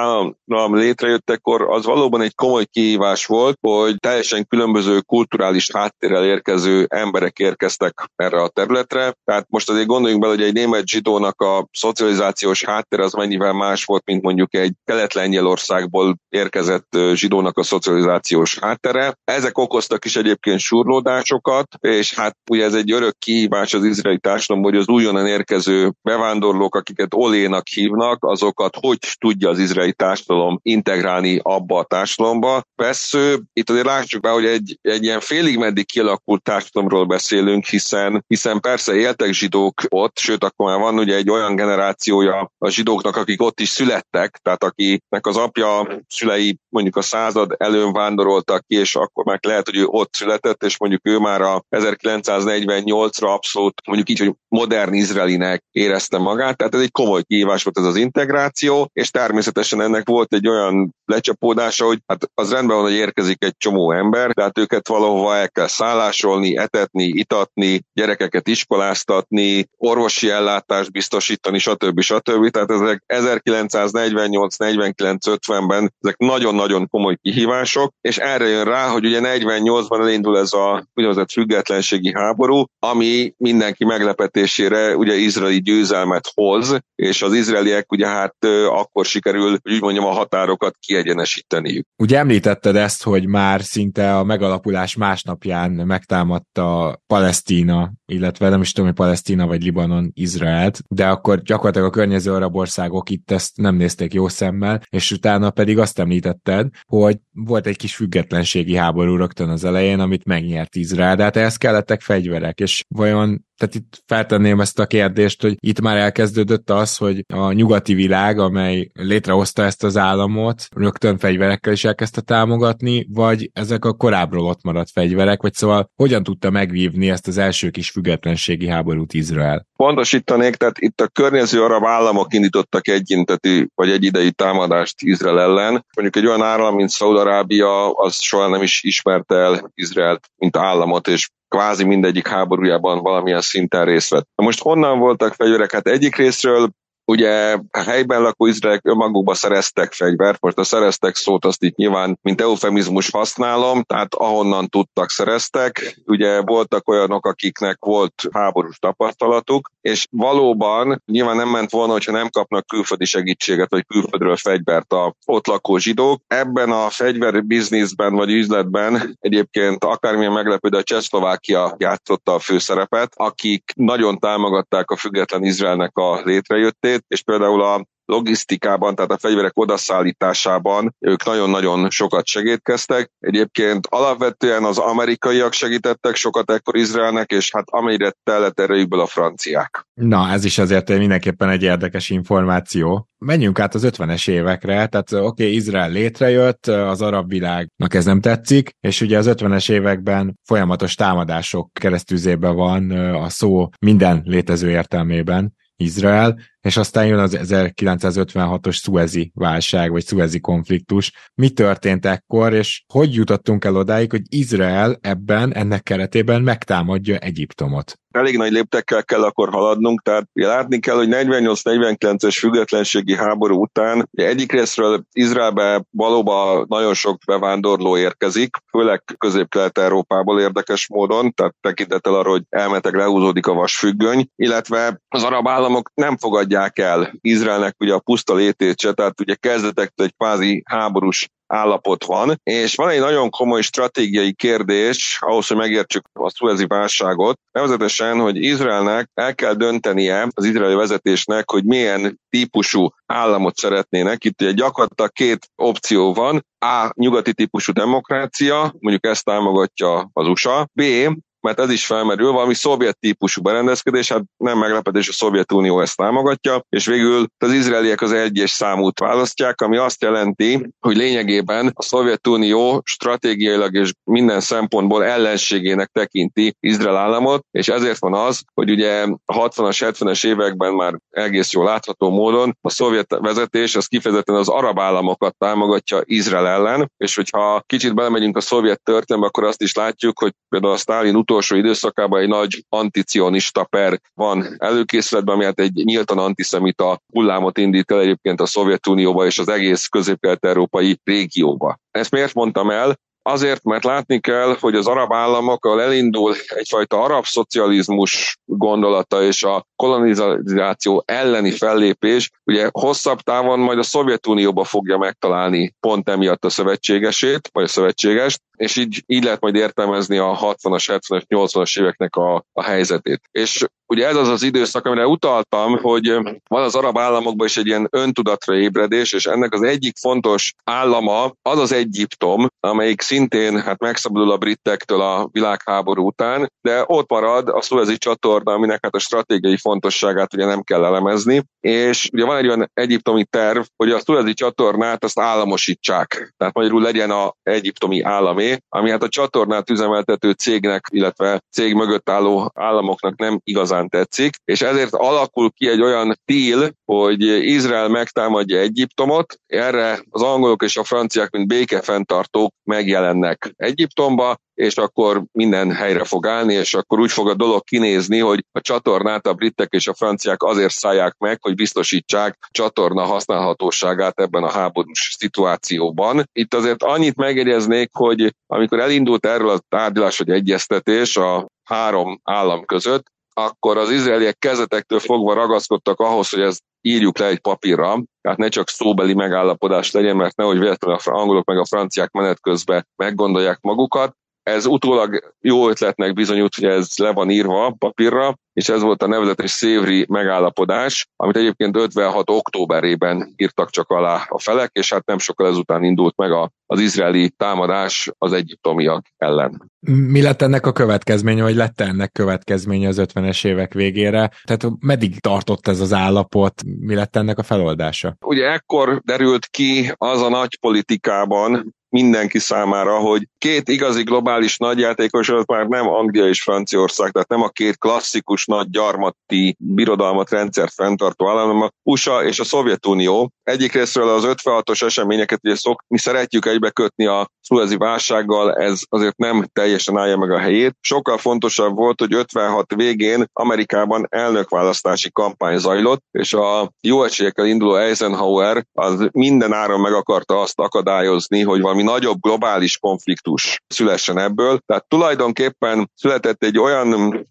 állam létrejöttekor az valóban egy komoly kihívás volt, hogy teljesen különböző kulturális háttérrel érkező emberek érkeztek erre a területre. Tehát most azért gondoljunk bele, hogy egy német zsidónak a szocializációs háttér az mennyivel más volt, mint mondjuk egy kelet-lengyelországból érkezett zsidónak a szocializációs háttere. Ezek okoztak is egyébként surlódásokat, és hát ugye ez egy örök kihívás az izraeli társadalom, hogy az újonnan érkező bevándorlók, akiket olénak hívnak, azokat hogy tudja az izraeli társadalom integrálni abba a társadalomba. Persze, itt azért lássuk be, hogy egy, egy ilyen félig meddig kialakult társadalomról beszélünk, hiszen, hiszen persze éltek zsidók ott, sőt, akkor már van ugye egy olyan generációja a zsidóknak, akik ott is születtek, tehát akinek az apja szülei mondjuk a század előn vándoroltak ki, és akkor már lehet, hogy ő ott született, és mondjuk ő már a 1948-ra abszolút mondjuk így, hogy modern izraelinek érezte magát, tehát ez egy komoly kihívás volt ez az integráció, és természetesen ennek volt egy olyan lecsapódása, hogy hát az rendben van, hogy érkezik egy csomó ember, tehát őket valahova el kell szállásolni, etetni, itatni, gyerekeket iskoláztatni, orvosi ellátást biztosítani, stb. stb. Tehát ezek 1948-49-50-ben ezek nagyon-nagyon komoly kihívások, és erre jön rá, hogy ugye 48-ban elindul ez a úgynevezett függetlenségi háború, ami minden mindenki meglepetésére ugye izraeli győzelmet hoz, és az izraeliek ugye hát akkor sikerül, hogy úgy mondjam, a határokat kiegyenesíteniük. Ugye említetted ezt, hogy már szinte a megalapulás másnapján megtámadta Palesztína, illetve nem is tudom, hogy Palesztína vagy Libanon Izraelt, de akkor gyakorlatilag a környező arab országok itt ezt nem nézték jó szemmel, és utána pedig azt említetted, hogy volt egy kis függetlenségi háború rögtön az elején, amit megnyert Izrael, de hát ehhez kellettek fegyverek, és vajon tehát itt feltenném ezt a kérdést, hogy itt már elkezdődött az, hogy a nyugati világ, amely létrehozta ezt az államot, rögtön fegyverekkel is elkezdte támogatni, vagy ezek a korábbról ott maradt fegyverek, vagy szóval hogyan tudta megvívni ezt az első kis függetlenségi háborút Izrael? Pontosítanék, tehát itt a környező arab államok indítottak egyintetű vagy egy idei támadást Izrael ellen. Mondjuk egy olyan állam, mint Szaudarábia, az soha nem is ismerte el Izraelt, mint államot, és kvázi mindegyik háborújában valamilyen szinten részt vett. Most honnan voltak fegyverek? Hát egyik részről Ugye a helyben lakó izraelek önmagukba szereztek fegyvert, most a szereztek szót azt itt nyilván, mint eufemizmus használom, tehát ahonnan tudtak szereztek. Ugye voltak olyanok, akiknek volt háborús tapasztalatuk, és valóban nyilván nem ment volna, hogyha nem kapnak külföldi segítséget, vagy külföldről fegyvert a ott lakó zsidók. Ebben a fegyver bizniszben vagy üzletben egyébként akármilyen meglepő, de a Csehszlovákia játszotta a főszerepet, akik nagyon támogatták a független Izraelnek a létrejöttét, és például a logisztikában, tehát a fegyverek odaszállításában ők nagyon-nagyon sokat segítkeztek. Egyébként alapvetően az amerikaiak segítettek sokat ekkor Izraelnek, és hát amelyre tellett erejükből a franciák. Na, ez is azért mindenképpen egy érdekes információ. Menjünk át az 50-es évekre, tehát oké, okay, Izrael létrejött, az arab világnak ez nem tetszik, és ugye az 50-es években folyamatos támadások keresztüzében van a szó minden létező értelmében. Izrael, és aztán jön az 1956-os szuezi válság, vagy szuezi konfliktus. Mi történt ekkor, és hogy jutottunk el odáig, hogy Izrael ebben, ennek keretében megtámadja Egyiptomot? elég nagy léptekkel kell akkor haladnunk, tehát látni kell, hogy 48-49-es függetlenségi háború után részről Izraelbe valóban nagyon sok bevándorló érkezik, főleg közép-kelet-európából érdekes módon, tehát tekintettel arra, hogy elmetek lehúzódik a vasfüggöny, illetve az arab államok nem fogadják el Izraelnek ugye a puszta létét se, tehát ugye kezdetektől egy kvázi háborús állapot van, és van egy nagyon komoly stratégiai kérdés, ahhoz, hogy megértsük a szuezi válságot, nevezetesen, hogy Izraelnek el kell döntenie az izraeli vezetésnek, hogy milyen típusú államot szeretnének. Itt ugye gyakorlatilag két opció van. A. Nyugati típusú demokrácia, mondjuk ezt támogatja az USA. B mert ez is felmerül, valami szovjet típusú berendezkedés, hát nem meglepetés, a Szovjetunió ezt támogatja, és végül az izraeliek az egyes számút választják, ami azt jelenti, hogy lényegében a Szovjetunió stratégiailag és minden szempontból ellenségének tekinti Izrael államot, és ezért van az, hogy ugye a 60-as, 70-es években már egész jól látható módon a szovjet vezetés az kifejezetten az arab államokat támogatja Izrael ellen, és hogyha kicsit belemegyünk a szovjet történelme, akkor azt is látjuk, hogy például a Stalin utolsó időszakában egy nagy anticionista per van előkészületben, ami hát egy nyíltan antiszemita hullámot indít el egyébként a Szovjetunióba és az egész közép-kelet-európai régióba. Ezt miért mondtam el? Azért, mert látni kell, hogy az arab államokkal elindul egyfajta arab szocializmus gondolata és a kolonizáció elleni fellépés, ugye hosszabb távon majd a Szovjetunióba fogja megtalálni pont emiatt a szövetségesét, vagy a szövetségest, és így, így lehet majd értelmezni a 60-as, 70-es, 80-as éveknek a, a helyzetét. És ugye ez az az időszak, amire utaltam, hogy van az arab államokban is egy ilyen öntudatra ébredés, és ennek az egyik fontos állama az az Egyiptom, amelyik szintén hát megszabadul a britektől a világháború után, de ott marad a szuezi csatorna, aminek hát a stratégiai fontosságát ugye nem kell elemezni, és ugye van egy olyan egyiptomi terv, hogy a szuezi csatornát azt államosítsák, tehát magyarul legyen a egyiptomi állami ami hát a csatornát üzemeltető cégnek, illetve cég mögött álló államoknak nem igazán tetszik, és ezért alakul ki egy olyan deal, hogy Izrael megtámadja Egyiptomot, erre az angolok és a franciák, mint békefenntartók megjelennek Egyiptomba, és akkor minden helyre fog állni, és akkor úgy fog a dolog kinézni, hogy a csatornát a britek és a franciák azért szállják meg, hogy biztosítsák csatorna használhatóságát ebben a háborús szituációban. Itt azért annyit megjegyeznék, hogy amikor elindult erről a tárgyalás vagy egyeztetés a három állam között, akkor az izraeliek kezetektől fogva ragaszkodtak ahhoz, hogy ezt írjuk le egy papírra, tehát ne csak szóbeli megállapodás legyen, mert nehogy véletlenül a angolok meg a franciák menet közben meggondolják magukat, ez utólag jó ötletnek bizonyult, hogy ez le van írva papírra, és ez volt a nevezetes szévri megállapodás, amit egyébként 56. októberében írtak csak alá a felek, és hát nem sokkal ezután indult meg a, az izraeli támadás az egyiptomiak ellen. Mi lett ennek a következménye, vagy lett ennek következménye az 50-es évek végére? Tehát meddig tartott ez az állapot? Mi lett ennek a feloldása? Ugye ekkor derült ki az a nagy politikában, mindenki számára, hogy két igazi globális nagyjátékos, az már nem Anglia és Franciaország, tehát nem a két klasszikus nagy gyarmati birodalmat rendszert fenntartó állam, hanem a USA és a Szovjetunió. Egyik részről az 56-os eseményeket ugye szok, mi szeretjük egybekötni a szuezi válsággal, ez azért nem teljesen állja meg a helyét. Sokkal fontosabb volt, hogy 56 végén Amerikában elnökválasztási kampány zajlott, és a jó egységekkel induló Eisenhower az minden áron meg akarta azt akadályozni, hogy valami nagyobb globális konfliktus szülessen ebből. Tehát tulajdonképpen született egy olyan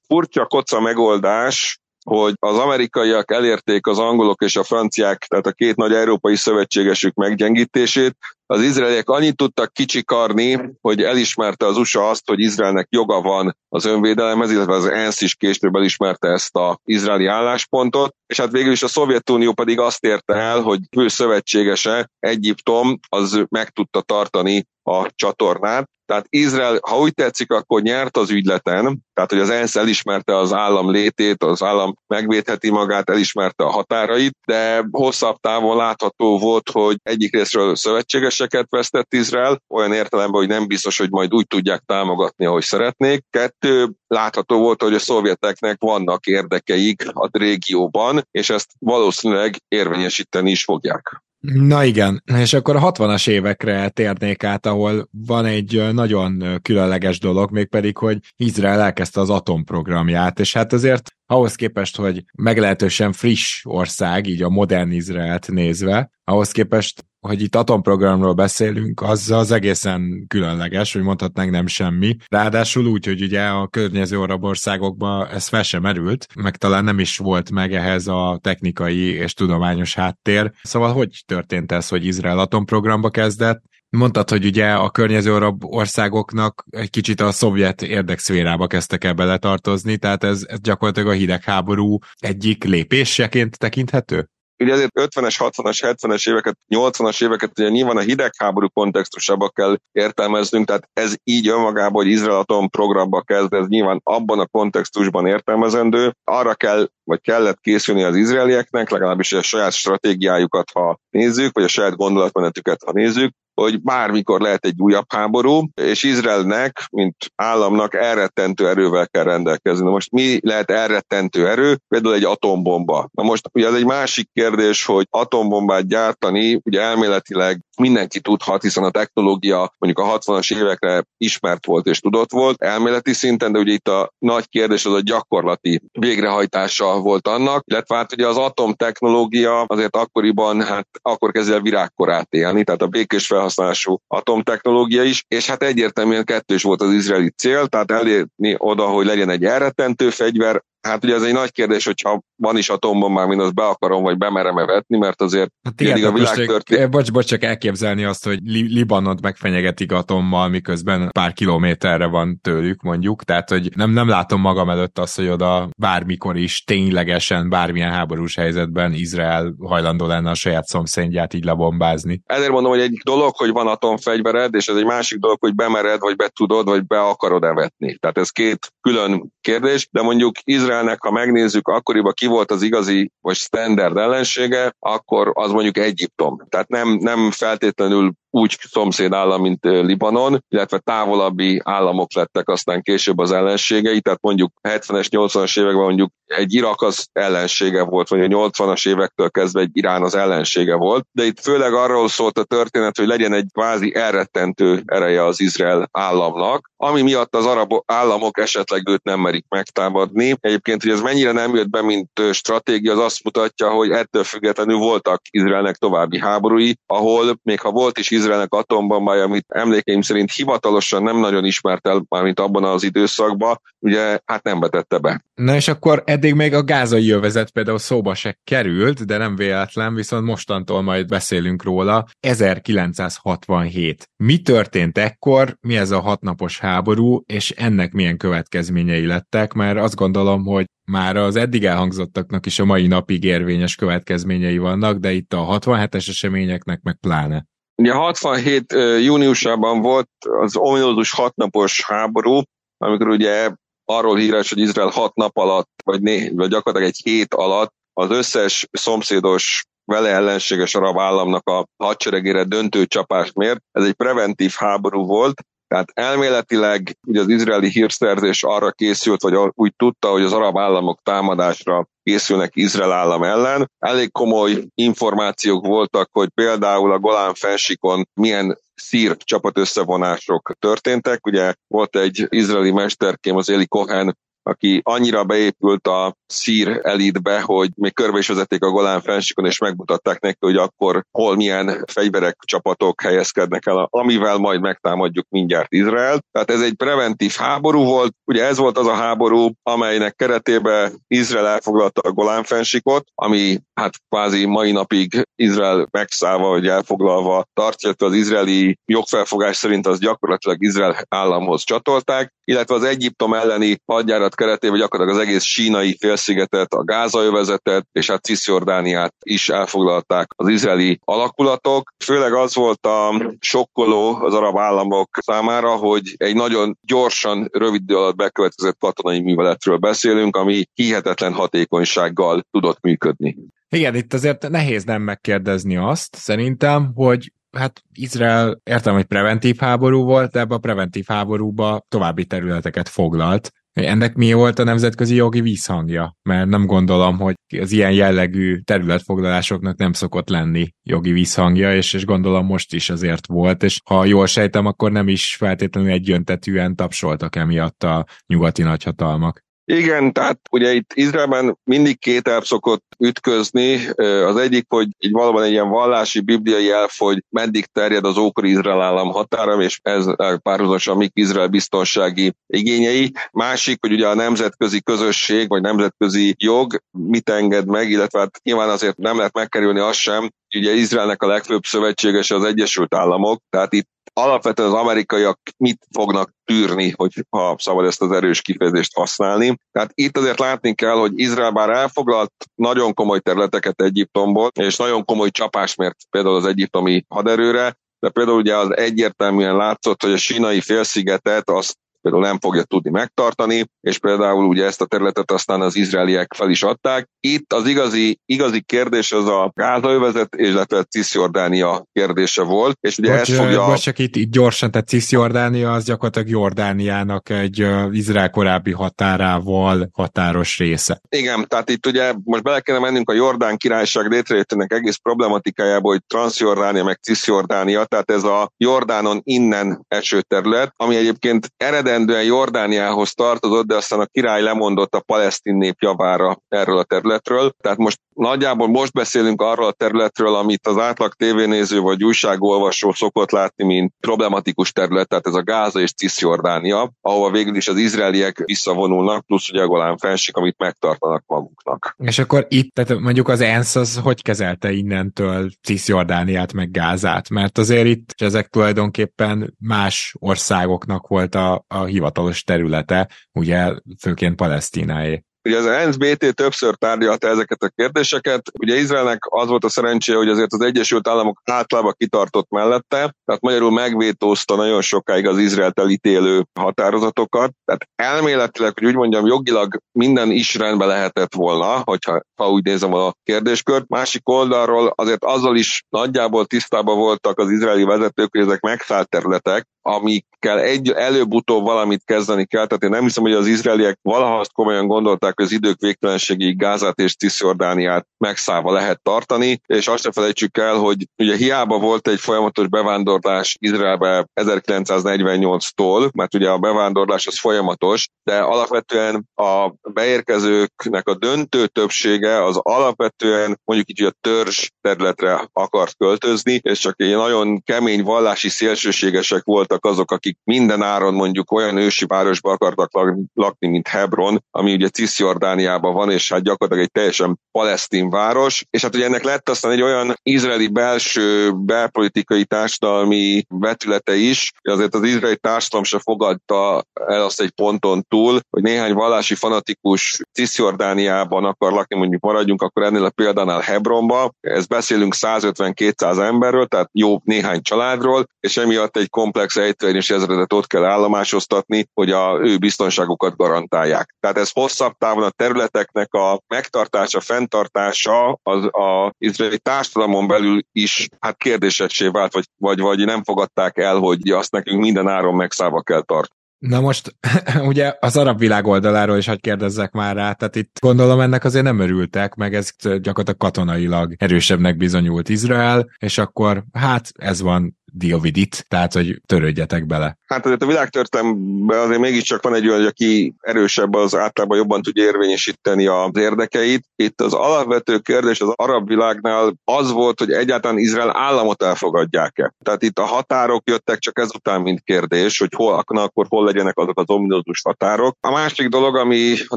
furcsa koca megoldás, hogy az amerikaiak elérték az angolok és a franciák, tehát a két nagy európai szövetségesük meggyengítését. Az izraeliek annyit tudtak kicsikarni, hogy elismerte az USA azt, hogy Izraelnek joga van az önvédelemhez, illetve az ENSZ is később elismerte ezt az izraeli álláspontot, és hát végül is a Szovjetunió pedig azt érte el, hogy fő szövetségese, Egyiptom, az meg tudta tartani a csatornát. Tehát Izrael, ha úgy tetszik, akkor nyert az ügyleten, tehát hogy az ENSZ elismerte az állam létét, az állam megvédheti magát, elismerte a határait, de hosszabb távon látható volt, hogy egyik részről szövetségeseket vesztett Izrael, olyan értelemben, hogy nem biztos, hogy majd úgy tudják támogatni, ahogy szeretnék. Kettő, látható volt, hogy a szovjeteknek vannak érdekeik a régióban, és ezt valószínűleg érvényesíteni is fogják. Na igen, és akkor a 60-as évekre térnék át, ahol van egy nagyon különleges dolog, mégpedig, hogy Izrael elkezdte az atomprogramját, és hát azért ahhoz képest, hogy meglehetősen friss ország, így a modern Izraelt nézve, ahhoz képest hogy itt atomprogramról beszélünk, az az egészen különleges, hogy mondhatnánk nem semmi. Ráadásul úgy, hogy ugye a környező arab országokban ez fel sem merült, meg talán nem is volt meg ehhez a technikai és tudományos háttér. Szóval hogy történt ez, hogy Izrael atomprogramba kezdett, Mondtad, hogy ugye a környező arab országoknak egy kicsit a szovjet érdekszférába kezdtek el beletartozni, tehát ez, ez gyakorlatilag a hidegháború egyik lépéseként tekinthető? Ugye azért 50-es, 60-as, 70-es éveket, 80-as éveket ugye nyilván a hidegháború kontextusába kell értelmeznünk, tehát ez így önmagában, hogy Izrael atom programba kezd, ez nyilván abban a kontextusban értelmezendő. Arra kell, vagy kellett készülni az izraelieknek, legalábbis a saját stratégiájukat, ha nézzük, vagy a saját gondolatmenetüket, ha nézzük, hogy bármikor lehet egy újabb háború, és Izraelnek, mint államnak elrettentő erővel kell rendelkezni. Na most mi lehet elrettentő erő? Például egy atombomba. Na most ugye ez egy másik kérdés, hogy atombombát gyártani, ugye elméletileg mindenki tudhat, hiszen a technológia mondjuk a 60-as évekre ismert volt és tudott volt elméleti szinten, de ugye itt a nagy kérdés az a gyakorlati végrehajtása volt annak, illetve hát ugye az atomtechnológia azért akkoriban, hát akkor kezd el virágkorát élni, tehát a békés felhasználású atomtechnológia is, és hát egyértelműen kettős volt az izraeli cél, tehát elérni oda, hogy legyen egy elrettentő fegyver, Hát ugye ez egy nagy kérdés, hogyha van is atombombám, én azt be akarom, vagy bemerem-e vetni, mert azért hát igen, a világ történet... Bocs, bocs, csak elképzelni azt, hogy Li- Libanont megfenyegetik atommal, miközben pár kilométerre van tőlük, mondjuk. Tehát, hogy nem, nem látom magam előtt azt, hogy oda bármikor is ténylegesen bármilyen háborús helyzetben Izrael hajlandó lenne a saját szomszédját így lebombázni. Ezért mondom, hogy egy dolog, hogy van atomfegyvered, és ez egy másik dolog, hogy bemered, vagy be tudod, vagy be akarod evetni. Tehát ez két külön kérdés, de mondjuk Izrael Izraelnek, ha megnézzük, akkoriban ki volt az igazi vagy standard ellensége, akkor az mondjuk Egyiptom. Tehát nem, nem feltétlenül úgy szomszéd állam, mint Libanon, illetve távolabbi államok lettek aztán később az ellenségei, tehát mondjuk 70-es, 80-as években mondjuk egy Irak az ellensége volt, vagy a 80-as évektől kezdve egy Irán az ellensége volt, de itt főleg arról szólt a történet, hogy legyen egy kvázi elrettentő ereje az Izrael államnak, ami miatt az arab államok esetleg őt nem merik megtámadni. Egyébként, hogy ez mennyire nem jött be, mint stratégia, az azt mutatja, hogy ettől függetlenül voltak Izraelnek további háborúi, ahol még ha volt is Izrael Izraelnek atombombája, amit emlékeim szerint hivatalosan nem nagyon ismert el, mármint abban az időszakban, ugye hát nem vetette be. Na és akkor eddig még a gázai jövezet például szóba se került, de nem véletlen, viszont mostantól majd beszélünk róla. 1967. Mi történt ekkor, mi ez a hatnapos háború, és ennek milyen következményei lettek, mert azt gondolom, hogy már az eddig elhangzottaknak is a mai napig érvényes következményei vannak, de itt a 67-es eseményeknek meg pláne. Ugye 67 júniusában volt az ominózus hatnapos háború, amikor ugye arról híres, hogy Izrael hat nap alatt, vagy, né, vagy gyakorlatilag egy hét alatt az összes szomszédos vele ellenséges arab államnak a hadseregére döntő csapást mért. Ez egy preventív háború volt, tehát elméletileg ugye az izraeli hírszerzés arra készült, vagy úgy tudta, hogy az arab államok támadásra készülnek Izrael állam ellen. Elég komoly információk voltak, hogy például a Golán fensikon milyen szír csapatösszevonások történtek. Ugye volt egy izraeli mesterkém, az Eli Cohen, aki annyira beépült a szír elitbe, hogy még körbe is vezették a Golán fensikon, és megmutatták neki, hogy akkor hol milyen fegyverek, csapatok helyezkednek el, amivel majd megtámadjuk mindjárt Izrael. Tehát ez egy preventív háború volt. Ugye ez volt az a háború, amelynek keretében Izrael elfoglalta a Golán fensikot, ami hát kvázi mai napig Izrael megszállva, vagy elfoglalva tartja, az izraeli jogfelfogás szerint az gyakorlatilag Izrael államhoz csatolták, illetve az Egyiptom elleni hadjárat keretében gyakorlatilag az egész sínai félszigetet, a gázajövezetet és a Cisjordániát is elfoglalták az izraeli alakulatok. Főleg az volt a sokkoló az arab államok számára, hogy egy nagyon gyorsan, rövid idő alatt bekövetkezett katonai műveletről beszélünk, ami hihetetlen hatékonysággal tudott működni. Igen, itt azért nehéz nem megkérdezni azt, szerintem, hogy hát Izrael értem, hogy preventív háború volt, de ebbe a preventív háborúba további területeket foglalt. Ennek mi volt a nemzetközi jogi vízhangja? Mert nem gondolom, hogy az ilyen jellegű területfoglalásoknak nem szokott lenni jogi vízhangja, és, és gondolom most is azért volt, és ha jól sejtem, akkor nem is feltétlenül egyöntetűen tapsoltak emiatt a nyugati nagyhatalmak. Igen, tehát ugye itt Izraelben mindig két elv szokott ütközni. Az egyik, hogy így valóban egy ilyen vallási bibliai elf, hogy meddig terjed az ókori Izrael állam határa, és ez párhuzamosan mik Izrael biztonsági igényei. Másik, hogy ugye a nemzetközi közösség, vagy nemzetközi jog mit enged meg, illetve hát nyilván azért nem lehet megkerülni azt sem, ugye Izraelnek a legfőbb szövetségese az Egyesült Államok, tehát itt alapvetően az amerikaiak mit fognak tűrni, hogy ha szabad ezt az erős kifejezést használni. Tehát itt azért látni kell, hogy Izrael bár elfoglalt nagyon komoly területeket Egyiptomból, és nagyon komoly csapás mért például az egyiptomi haderőre, de például ugye az egyértelműen látszott, hogy a sínai félszigetet azt például nem fogja tudni megtartani, és például ugye ezt a területet aztán az izraeliek fel is adták. Itt az igazi, igazi kérdés az a gázaövezet, illetve Cisjordánia kérdése volt, és ugye bocs, ez fogja... Bocs, csak itt, itt gyorsan, tehát Cisjordánia az gyakorlatilag Jordániának egy uh, Izrael korábbi határával határos része. Igen, tehát itt ugye most bele kellene mennünk a Jordán királyság létrejöttének egész problematikájába, hogy Transjordánia meg Cisjordánia, tehát ez a Jordánon innen eső terület, ami egyébként eredet eredendően Jordániához tartozott, de aztán a király lemondott a palesztin nép javára erről a területről. Tehát most nagyjából most beszélünk arról a területről, amit az átlag tévénéző vagy újságolvasó szokott látni, mint problematikus terület, tehát ez a Gáza és Cisjordánia, ahova végül is az izraeliek visszavonulnak, plusz ugye a Golán fensik, amit megtartanak maguknak. És akkor itt, tehát mondjuk az ENSZ az hogy kezelte innentől Cisjordániát meg Gázát? Mert azért itt ezek tulajdonképpen más országoknak volt a, a hivatalos területe, ugye főként Palesztináé. Ugye az NSBT többször tárgyalta ezeket a kérdéseket. Ugye Izraelnek az volt a szerencséje, hogy azért az Egyesült Államok általában kitartott mellette, tehát magyarul megvétózta nagyon sokáig az Izraelt elítélő határozatokat. Tehát elméletileg, hogy úgy mondjam, jogilag minden is rendben lehetett volna, hogyha ha úgy nézem a kérdéskört. Másik oldalról azért azzal is nagyjából tisztában voltak az izraeli vezetők, hogy ezek megszállt területek, amikkel egy előbb-utóbb valamit kezdeni kell. Tehát én nem hiszem, hogy az izraeliek valaha azt komolyan gondolták hogy az idők végtelenségig Gázát és Cisjordániát megszállva lehet tartani, és azt se felejtsük el, hogy ugye hiába volt egy folyamatos bevándorlás Izraelbe 1948-tól, mert ugye a bevándorlás az folyamatos, de alapvetően a beérkezőknek a döntő többsége az alapvetően mondjuk így a törzs területre akart költözni, és csak egy nagyon kemény vallási szélsőségesek voltak azok, akik minden áron mondjuk olyan ősi városba akartak lakni, mint Hebron, ami ugye Cisjordániában van, és hát gyakorlatilag egy teljesen palesztin város, és hát ugye ennek lett aztán egy olyan izraeli belső belpolitikai társadalmi vetülete is, hogy azért az izraeli társadalom se fogadta el azt egy ponton túl, hogy néhány vallási fanatikus Cisjordániában akar lakni, mondjuk maradjunk akkor ennél a példánál Hebronba, ez beszélünk 150-200 emberről, tehát jó néhány családról, és emiatt egy komplex ejtőernyős ezredet ott kell állomásoztatni, hogy a ő biztonságukat garantálják. Tehát ez hosszabb távon a területeknek a megtartása, fenntartása az a izraeli társadalmon belül is hát kérdésessé vált, vagy, vagy, vagy nem fogadták el, hogy azt nekünk minden áron megszállva kell tartani. Na most ugye az arab világ oldaláról is hogy kérdezzek már rá, tehát itt gondolom ennek azért nem örültek, meg ez gyakorlatilag katonailag erősebbnek bizonyult Izrael, és akkor hát ez van deal with it, tehát hogy törődjetek bele. Hát azért a világtörténelemben azért mégiscsak van egy olyan, aki erősebb, az általában jobban tudja érvényesíteni az érdekeit. Itt az alapvető kérdés az arab világnál az volt, hogy egyáltalán Izrael államot elfogadják-e. Tehát itt a határok jöttek csak ezután, mint kérdés, hogy hol, akkor hol legyenek azok az ominózus határok. A másik dolog, ami a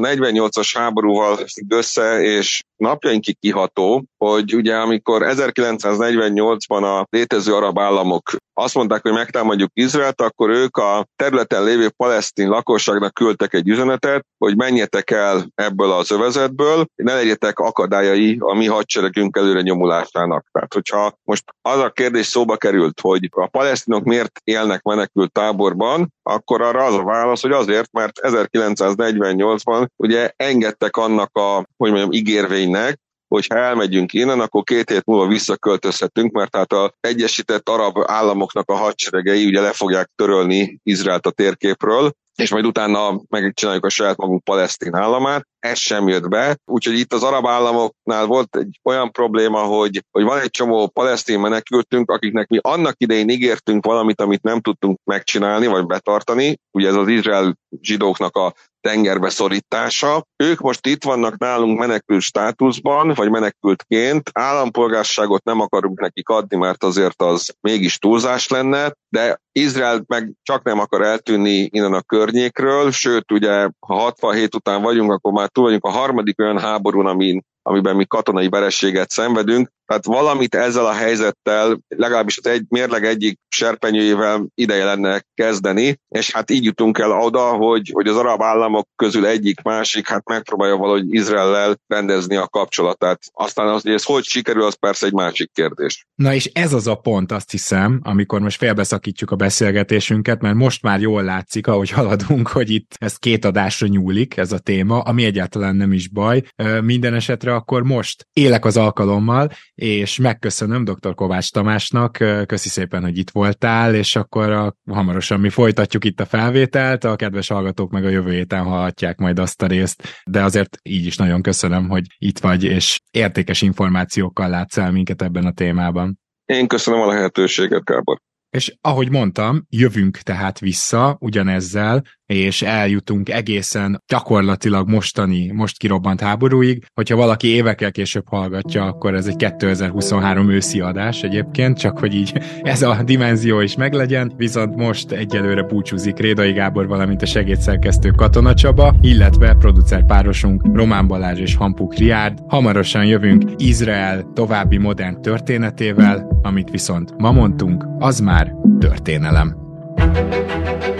48-as háborúval össze, és napjainkig kiható, hogy ugye amikor 1948-ban a létező arab államok azt mondták, hogy megtámadjuk Izraelt, akkor ők a területen lévő palesztin lakosságnak küldtek egy üzenetet, hogy menjetek el ebből az övezetből, ne legyetek akadályai a mi hadseregünk előre nyomulásának. Tehát, hogyha most az a kérdés szóba került, hogy a palesztinok miért élnek menekült táborban, akkor arra az a válasz, hogy azért, mert 1948-ban ugye engedtek annak a, hogy mondjam, ígérvénynek, hogy ha elmegyünk innen, akkor két hét múlva visszaköltözhetünk, mert hát az Egyesített Arab Államoknak a hadseregei ugye le fogják törölni Izraelt a térképről, és majd utána megcsináljuk a saját magunk palesztin államát. Ez sem jött be. Úgyhogy itt az arab államoknál volt egy olyan probléma, hogy, hogy van egy csomó palesztin menekültünk, akiknek mi annak idején ígértünk valamit, amit nem tudtunk megcsinálni, vagy betartani. Ugye ez az Izrael zsidóknak a tengerbe szorítása. Ők most itt vannak nálunk menekült státuszban, vagy menekültként. Állampolgárságot nem akarunk nekik adni, mert azért az mégis túlzás lenne, de Izrael meg csak nem akar eltűnni innen a környékről, sőt, ugye, ha 67 után vagyunk, akkor már túl vagyunk a harmadik olyan háborún, amin amiben mi katonai verességet szenvedünk. Tehát valamit ezzel a helyzettel, legalábbis az egy mérleg egyik serpenyőjével ideje lenne kezdeni, és hát így jutunk el oda, hogy, hogy az arab államok közül egyik másik hát megpróbálja valahogy Izraellel rendezni a kapcsolatát. Aztán az, hogy ez hogy sikerül, az persze egy másik kérdés. Na és ez az a pont, azt hiszem, amikor most félbeszakítjuk a beszélgetésünket, mert most már jól látszik, ahogy haladunk, hogy itt ez két adásra nyúlik, ez a téma, ami egyáltalán nem is baj. Minden esetre akkor most élek az alkalommal, és megköszönöm dr. Kovács Tamásnak, köszi szépen, hogy itt voltál, és akkor a, hamarosan mi folytatjuk itt a felvételt, a kedves hallgatók meg a jövő héten hallhatják majd azt a részt, de azért így is nagyon köszönöm, hogy itt vagy, és értékes információkkal látsz el minket ebben a témában. Én köszönöm a lehetőséget, Gábor. És ahogy mondtam, jövünk tehát vissza ugyanezzel, és eljutunk egészen gyakorlatilag mostani, most kirobbant háborúig. Hogyha valaki évekkel később hallgatja, akkor ez egy 2023 őszi adás egyébként, csak hogy így ez a dimenzió is meglegyen, viszont most egyelőre búcsúzik Rédai Gábor, valamint a segédszerkesztő Katona Csaba, illetve producer párosunk Román Balázs és Hampuk Riárd. Hamarosan jövünk Izrael további modern történetével, amit viszont ma mondtunk, az már történelem. thank you